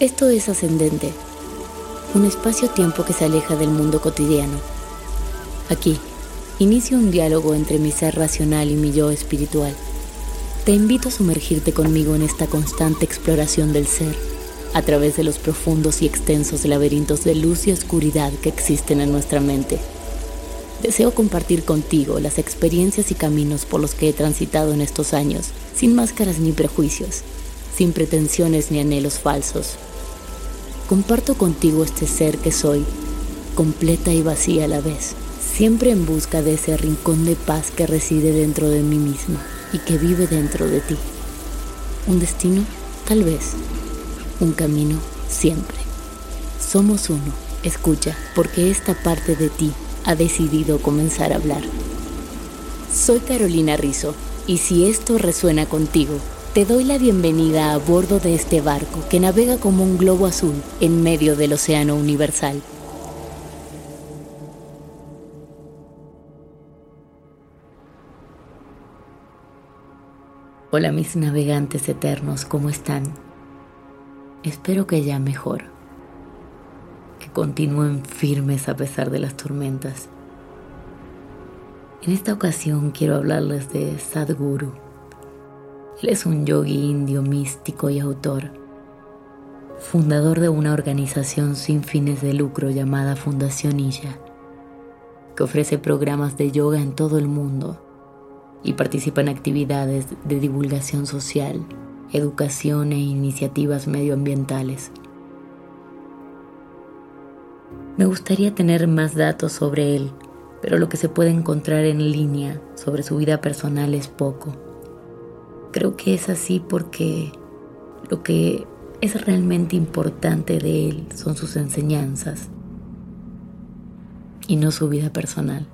Esto es ascendente, un espacio-tiempo que se aleja del mundo cotidiano. Aquí, inicio un diálogo entre mi ser racional y mi yo espiritual. Te invito a sumergirte conmigo en esta constante exploración del ser, a través de los profundos y extensos laberintos de luz y oscuridad que existen en nuestra mente. Deseo compartir contigo las experiencias y caminos por los que he transitado en estos años, sin máscaras ni prejuicios, sin pretensiones ni anhelos falsos comparto contigo este ser que soy, completa y vacía a la vez, siempre en busca de ese rincón de paz que reside dentro de mí misma y que vive dentro de ti. Un destino, tal vez. Un camino, siempre. Somos uno. Escucha, porque esta parte de ti ha decidido comenzar a hablar. Soy Carolina Rizzo, y si esto resuena contigo, te doy la bienvenida a bordo de este barco que navega como un globo azul en medio del océano universal. Hola mis navegantes eternos, ¿cómo están? Espero que ya mejor, que continúen firmes a pesar de las tormentas. En esta ocasión quiero hablarles de Sadhguru él es un yogi indio místico y autor, fundador de una organización sin fines de lucro llamada Fundación Isha, que ofrece programas de yoga en todo el mundo y participa en actividades de divulgación social, educación e iniciativas medioambientales. Me gustaría tener más datos sobre él, pero lo que se puede encontrar en línea sobre su vida personal es poco. Creo que es así porque lo que es realmente importante de él son sus enseñanzas y no su vida personal.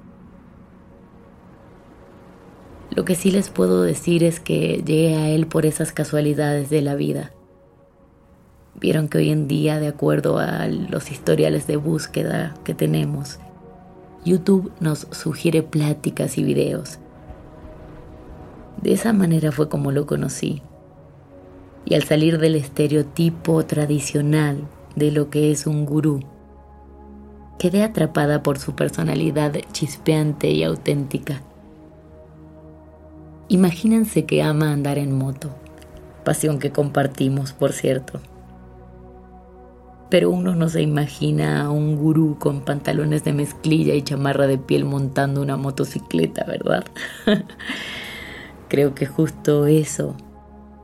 Lo que sí les puedo decir es que llegué a él por esas casualidades de la vida. Vieron que hoy en día, de acuerdo a los historiales de búsqueda que tenemos, YouTube nos sugiere pláticas y videos de esa manera fue como lo conocí. Y al salir del estereotipo tradicional de lo que es un gurú, quedé atrapada por su personalidad chispeante y auténtica. Imagínense que ama andar en moto, pasión que compartimos, por cierto. Pero uno no se imagina a un gurú con pantalones de mezclilla y chamarra de piel montando una motocicleta, ¿verdad? Creo que justo eso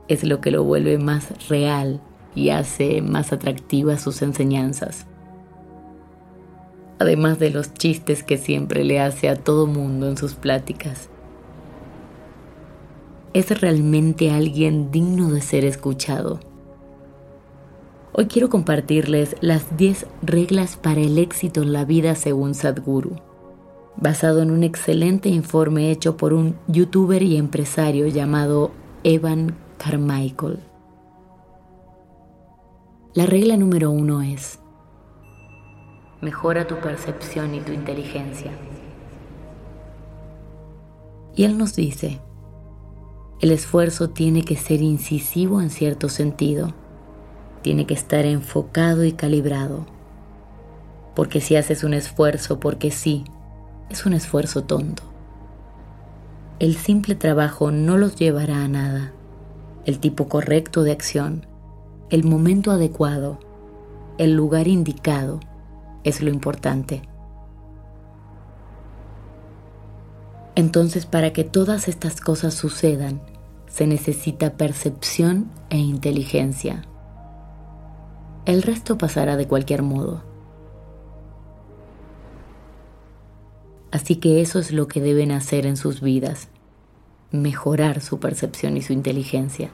es lo que lo vuelve más real y hace más atractivas sus enseñanzas. Además de los chistes que siempre le hace a todo mundo en sus pláticas. Es realmente alguien digno de ser escuchado. Hoy quiero compartirles las 10 reglas para el éxito en la vida según Sadhguru basado en un excelente informe hecho por un youtuber y empresario llamado Evan Carmichael. La regla número uno es, mejora tu percepción y tu inteligencia. Y él nos dice, el esfuerzo tiene que ser incisivo en cierto sentido, tiene que estar enfocado y calibrado, porque si haces un esfuerzo porque sí, es un esfuerzo tonto. El simple trabajo no los llevará a nada. El tipo correcto de acción, el momento adecuado, el lugar indicado es lo importante. Entonces para que todas estas cosas sucedan, se necesita percepción e inteligencia. El resto pasará de cualquier modo. Así que eso es lo que deben hacer en sus vidas. mejorar su percepción y su inteligencia.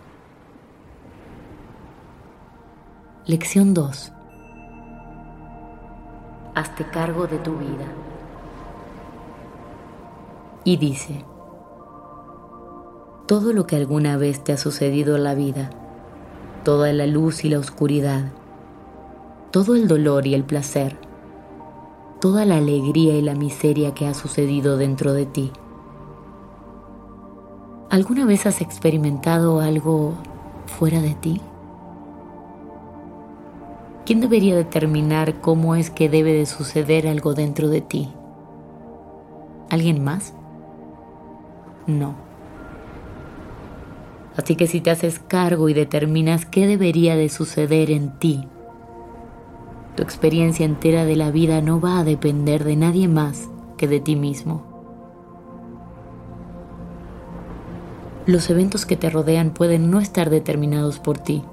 Lección 2. Hazte cargo de tu vida. Y dice, todo lo que alguna vez te ha sucedido en la vida, toda la luz y la oscuridad, todo el dolor y el placer, toda la alegría y la miseria que ha sucedido dentro de ti, ¿Alguna vez has experimentado algo fuera de ti? ¿Quién debería determinar cómo es que debe de suceder algo dentro de ti? ¿Alguien más? No. Así que si te haces cargo y determinas qué debería de suceder en ti, tu experiencia entera de la vida no va a depender de nadie más que de ti mismo. Los eventos que te rodean pueden no estar determinados por ti.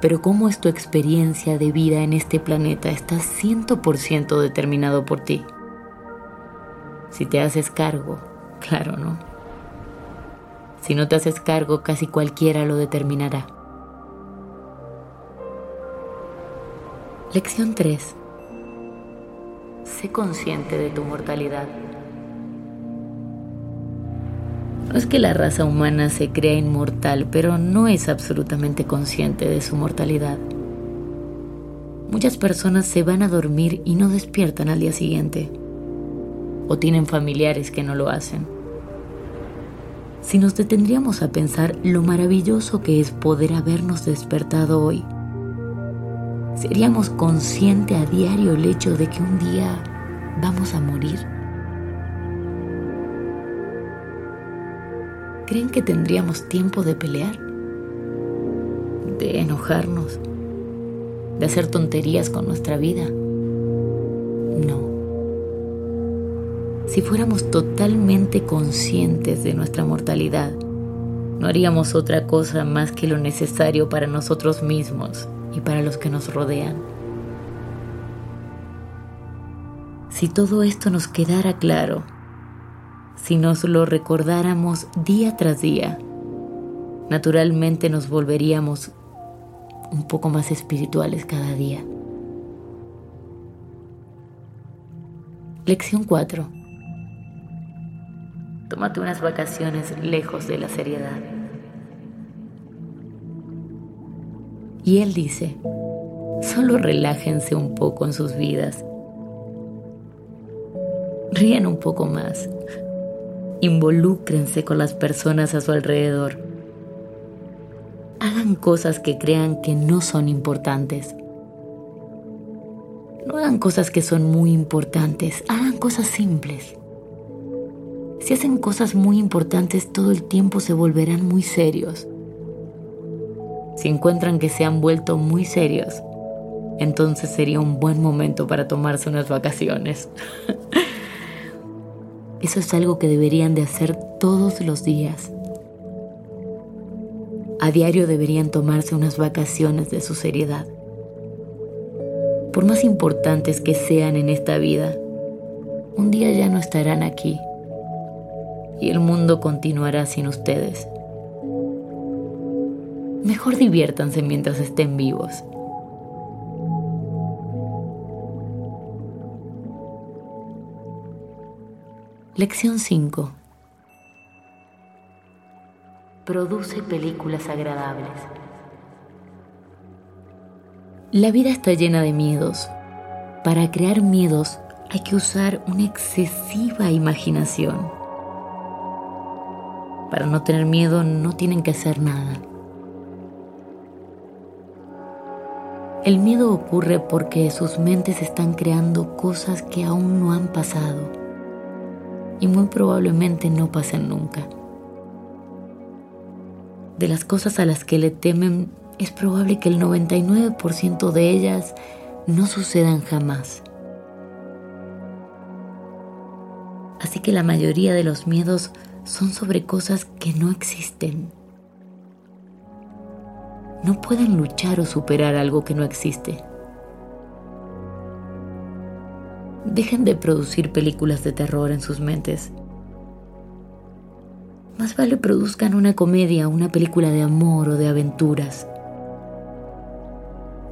Pero cómo es tu experiencia de vida en este planeta está 100% determinado por ti. Si te haces cargo, claro, ¿no? Si no te haces cargo, casi cualquiera lo determinará. Lección 3. Sé consciente de tu mortalidad. No es que la raza humana se crea inmortal, pero no es absolutamente consciente de su mortalidad. Muchas personas se van a dormir y no despiertan al día siguiente. O tienen familiares que no lo hacen. Si nos detendríamos a pensar lo maravilloso que es poder habernos despertado hoy, seríamos conscientes a diario el hecho de que un día vamos a morir. ¿Creen que tendríamos tiempo de pelear? ¿De enojarnos? ¿De hacer tonterías con nuestra vida? No. Si fuéramos totalmente conscientes de nuestra mortalidad, no haríamos otra cosa más que lo necesario para nosotros mismos y para los que nos rodean. Si todo esto nos quedara claro, si nos lo recordáramos día tras día, naturalmente nos volveríamos un poco más espirituales cada día. Lección 4. Tómate unas vacaciones lejos de la seriedad. Y él dice, solo relájense un poco en sus vidas. Ríen un poco más. Involúcrense con las personas a su alrededor. Hagan cosas que crean que no son importantes. No hagan cosas que son muy importantes, hagan cosas simples. Si hacen cosas muy importantes todo el tiempo se volverán muy serios. Si encuentran que se han vuelto muy serios, entonces sería un buen momento para tomarse unas vacaciones. Eso es algo que deberían de hacer todos los días. A diario deberían tomarse unas vacaciones de su seriedad. Por más importantes que sean en esta vida, un día ya no estarán aquí y el mundo continuará sin ustedes. Mejor diviértanse mientras estén vivos. Lección 5. Produce películas agradables. La vida está llena de miedos. Para crear miedos hay que usar una excesiva imaginación. Para no tener miedo no tienen que hacer nada. El miedo ocurre porque sus mentes están creando cosas que aún no han pasado y muy probablemente no pasen nunca. De las cosas a las que le temen, es probable que el 99% de ellas no sucedan jamás. Así que la mayoría de los miedos son sobre cosas que no existen. No pueden luchar o superar algo que no existe. Dejen de producir películas de terror en sus mentes. más vale produzcan una comedia, una película de amor o de aventuras.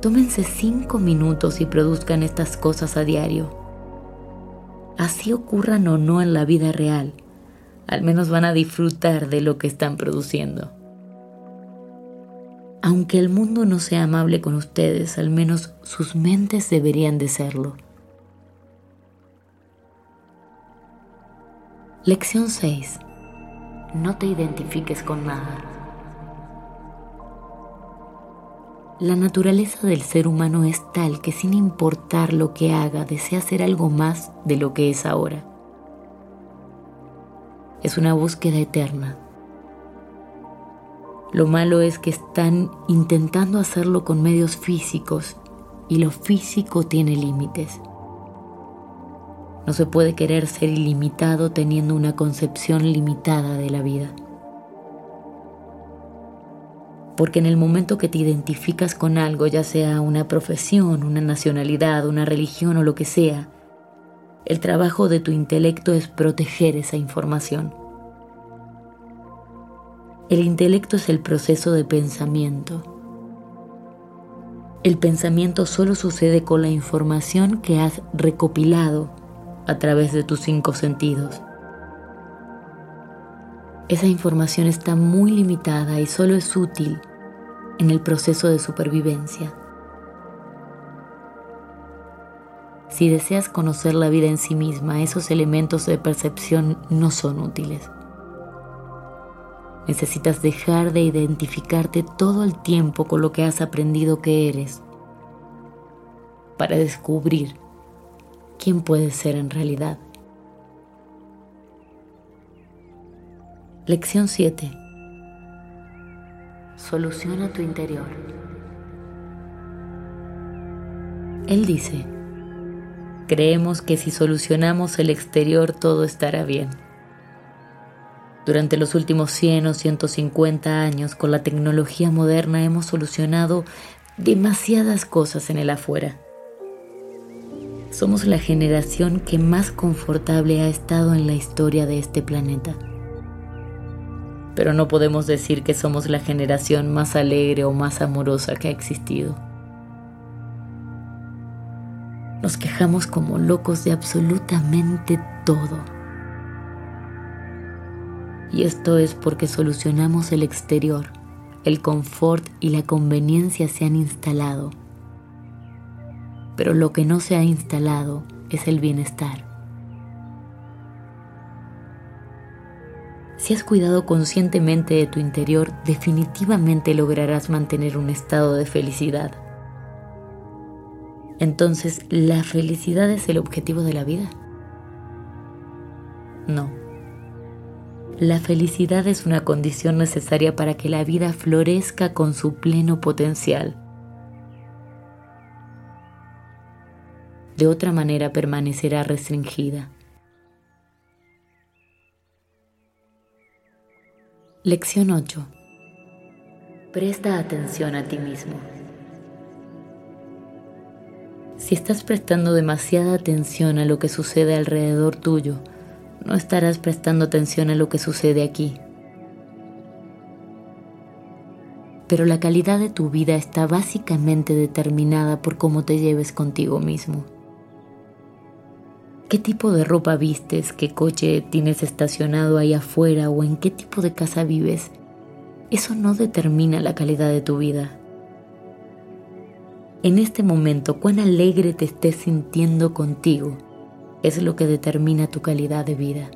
Tómense cinco minutos y produzcan estas cosas a diario. Así ocurran o no en la vida real, al menos van a disfrutar de lo que están produciendo. Aunque el mundo no sea amable con ustedes, al menos sus mentes deberían de serlo. Lección 6. No te identifiques con nada. La naturaleza del ser humano es tal que sin importar lo que haga, desea ser algo más de lo que es ahora. Es una búsqueda eterna. Lo malo es que están intentando hacerlo con medios físicos y lo físico tiene límites. No se puede querer ser ilimitado teniendo una concepción limitada de la vida. Porque en el momento que te identificas con algo, ya sea una profesión, una nacionalidad, una religión o lo que sea, el trabajo de tu intelecto es proteger esa información. El intelecto es el proceso de pensamiento. El pensamiento solo sucede con la información que has recopilado a través de tus cinco sentidos. Esa información está muy limitada y solo es útil en el proceso de supervivencia. Si deseas conocer la vida en sí misma, esos elementos de percepción no son útiles. Necesitas dejar de identificarte todo el tiempo con lo que has aprendido que eres para descubrir quién puedes ser en realidad. Lección 7. Soluciona tu interior. Él dice, creemos que si solucionamos el exterior todo estará bien. Durante los últimos 100 o 150 años con la tecnología moderna hemos solucionado demasiadas cosas en el afuera somos la generación que más confortable ha estado en la historia de este planeta. Pero no podemos decir que somos la generación más alegre o más amorosa que ha existido. Nos quejamos como locos de absolutamente todo. Y esto es porque solucionamos el exterior, el confort y la conveniencia se han instalado pero lo que no se ha instalado es el bienestar. Si has cuidado conscientemente de tu interior, definitivamente lograrás mantener un estado de felicidad. Entonces, ¿la felicidad es el objetivo de la vida? No. La felicidad es una condición necesaria para que la vida florezca con su pleno potencial. de otra manera permanecerá restringida. Lección 8. Presta atención a ti mismo. Si estás prestando demasiada atención a lo que sucede alrededor tuyo, no estarás prestando atención a lo que sucede aquí. Pero la calidad de tu vida está básicamente determinada por cómo te lleves contigo mismo. Qué tipo de ropa vistes, qué coche tienes estacionado ahí afuera o en qué tipo de casa vives, eso no determina la calidad de tu vida. En este momento, cuán alegre te estés sintiendo contigo es lo que determina tu calidad de vida.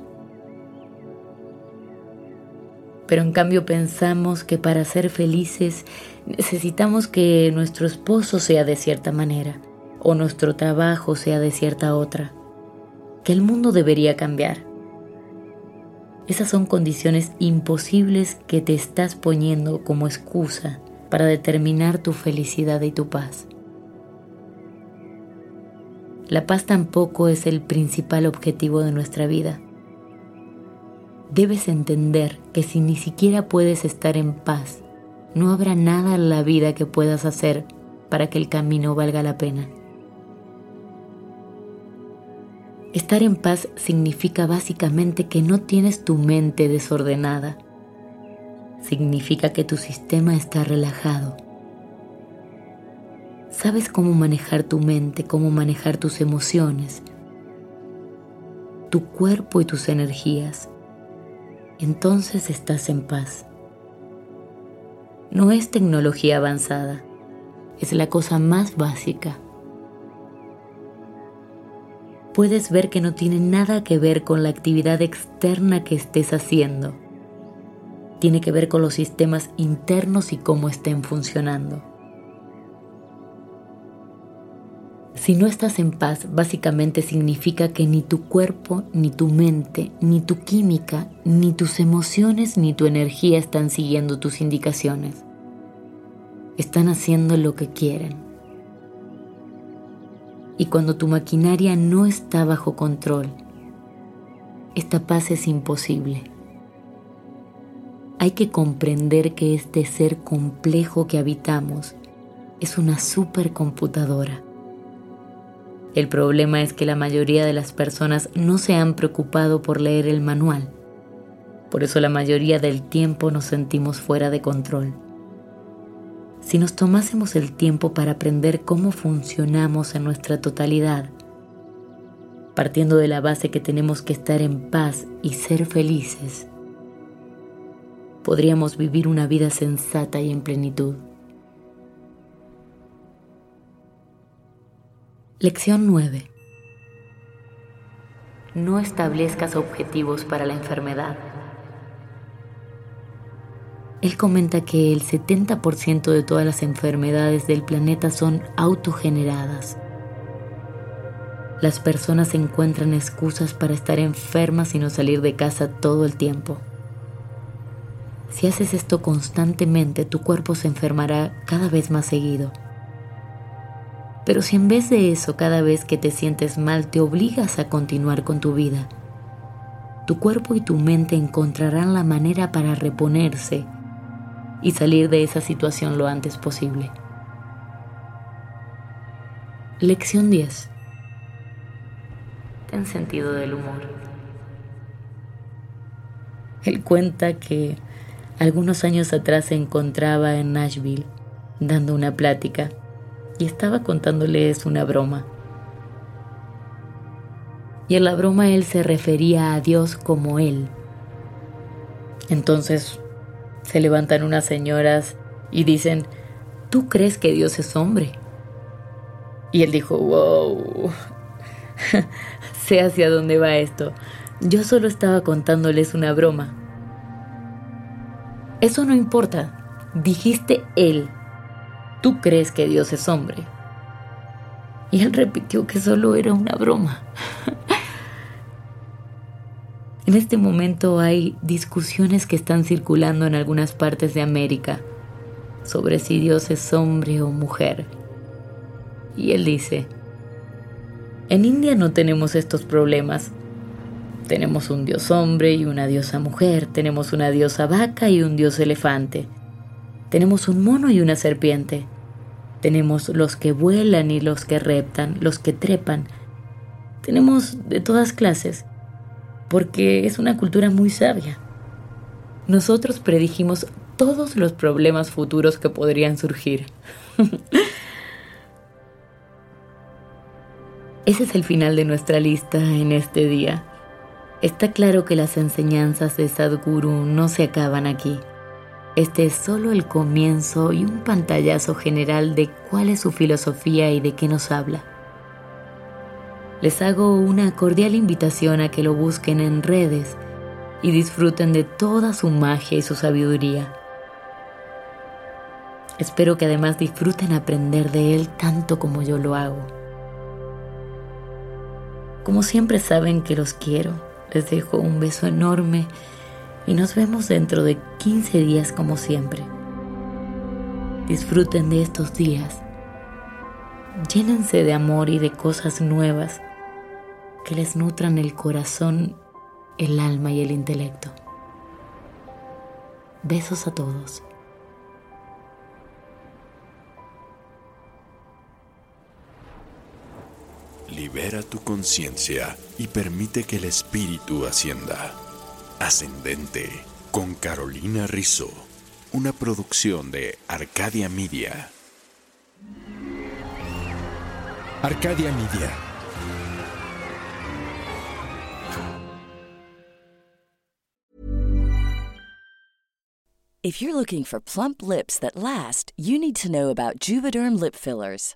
Pero en cambio pensamos que para ser felices necesitamos que nuestro esposo sea de cierta manera o nuestro trabajo sea de cierta otra que el mundo debería cambiar. Esas son condiciones imposibles que te estás poniendo como excusa para determinar tu felicidad y tu paz. La paz tampoco es el principal objetivo de nuestra vida. Debes entender que si ni siquiera puedes estar en paz, no habrá nada en la vida que puedas hacer para que el camino valga la pena. Estar en paz significa básicamente que no tienes tu mente desordenada. Significa que tu sistema está relajado. Sabes cómo manejar tu mente, cómo manejar tus emociones, tu cuerpo y tus energías. Entonces estás en paz. No es tecnología avanzada, es la cosa más básica puedes ver que no tiene nada que ver con la actividad externa que estés haciendo. Tiene que ver con los sistemas internos y cómo estén funcionando. Si no estás en paz, básicamente significa que ni tu cuerpo, ni tu mente, ni tu química, ni tus emociones, ni tu energía están siguiendo tus indicaciones. Están haciendo lo que quieren y cuando tu maquinaria no está bajo control, esta paz es imposible. Hay que comprender que este ser complejo que habitamos es una supercomputadora. El problema es que la mayoría de las personas no se han preocupado por leer el manual. Por eso la mayoría del tiempo nos sentimos fuera de control. Si nos tomásemos el tiempo para aprender cómo funcionamos en nuestra totalidad, partiendo de la base que tenemos que estar en paz y ser felices, podríamos vivir una vida sensata y en plenitud. Lección 9. No establezcas objetivos para la enfermedad. Él comenta que el 70% de todas las enfermedades del planeta son autogeneradas. Las personas encuentran excusas para estar enfermas y no salir de casa todo el tiempo. Si haces esto constantemente, tu cuerpo se enfermará cada vez más seguido. Pero si en vez de eso, cada vez que te sientes mal, te obligas a continuar con tu vida, tu cuerpo y tu mente encontrarán la manera para reponerse y salir de esa situación lo antes posible. Lección 10. Ten sentido del humor. Él cuenta que algunos años atrás se encontraba en Nashville dando una plática y estaba contándoles una broma. Y en la broma él se refería a Dios como Él. Entonces se levantan unas señoras y dicen, ¿tú crees que Dios es hombre? Y él dijo, wow, sé hacia dónde va esto. Yo solo estaba contándoles una broma. Eso no importa, dijiste él. ¿Tú crees que Dios es hombre? Y él repitió que solo era una broma. En este momento hay discusiones que están circulando en algunas partes de América sobre si Dios es hombre o mujer. Y él dice, en India no tenemos estos problemas. Tenemos un dios hombre y una diosa mujer, tenemos una diosa vaca y un dios elefante, tenemos un mono y una serpiente, tenemos los que vuelan y los que reptan, los que trepan, tenemos de todas clases porque es una cultura muy sabia. Nosotros predijimos todos los problemas futuros que podrían surgir. Ese es el final de nuestra lista en este día. Está claro que las enseñanzas de Sadhguru no se acaban aquí. Este es solo el comienzo y un pantallazo general de cuál es su filosofía y de qué nos habla les hago una cordial invitación a que lo busquen en redes y disfruten de toda su magia y su sabiduría. Espero que además disfruten aprender de él tanto como yo lo hago. Como siempre saben que los quiero, les dejo un beso enorme y nos vemos dentro de 15 días como siempre. Disfruten de estos días. Llénense de amor y de cosas nuevas que les nutran el corazón, el alma y el intelecto. Besos a todos. libera tu conciencia y permite que el espíritu ascienda. Ascendente con Carolina Rizzo, una producción de Arcadia Media. Arcadia Media. If you're looking for plump lips that last, you need to know about Juvederm lip fillers.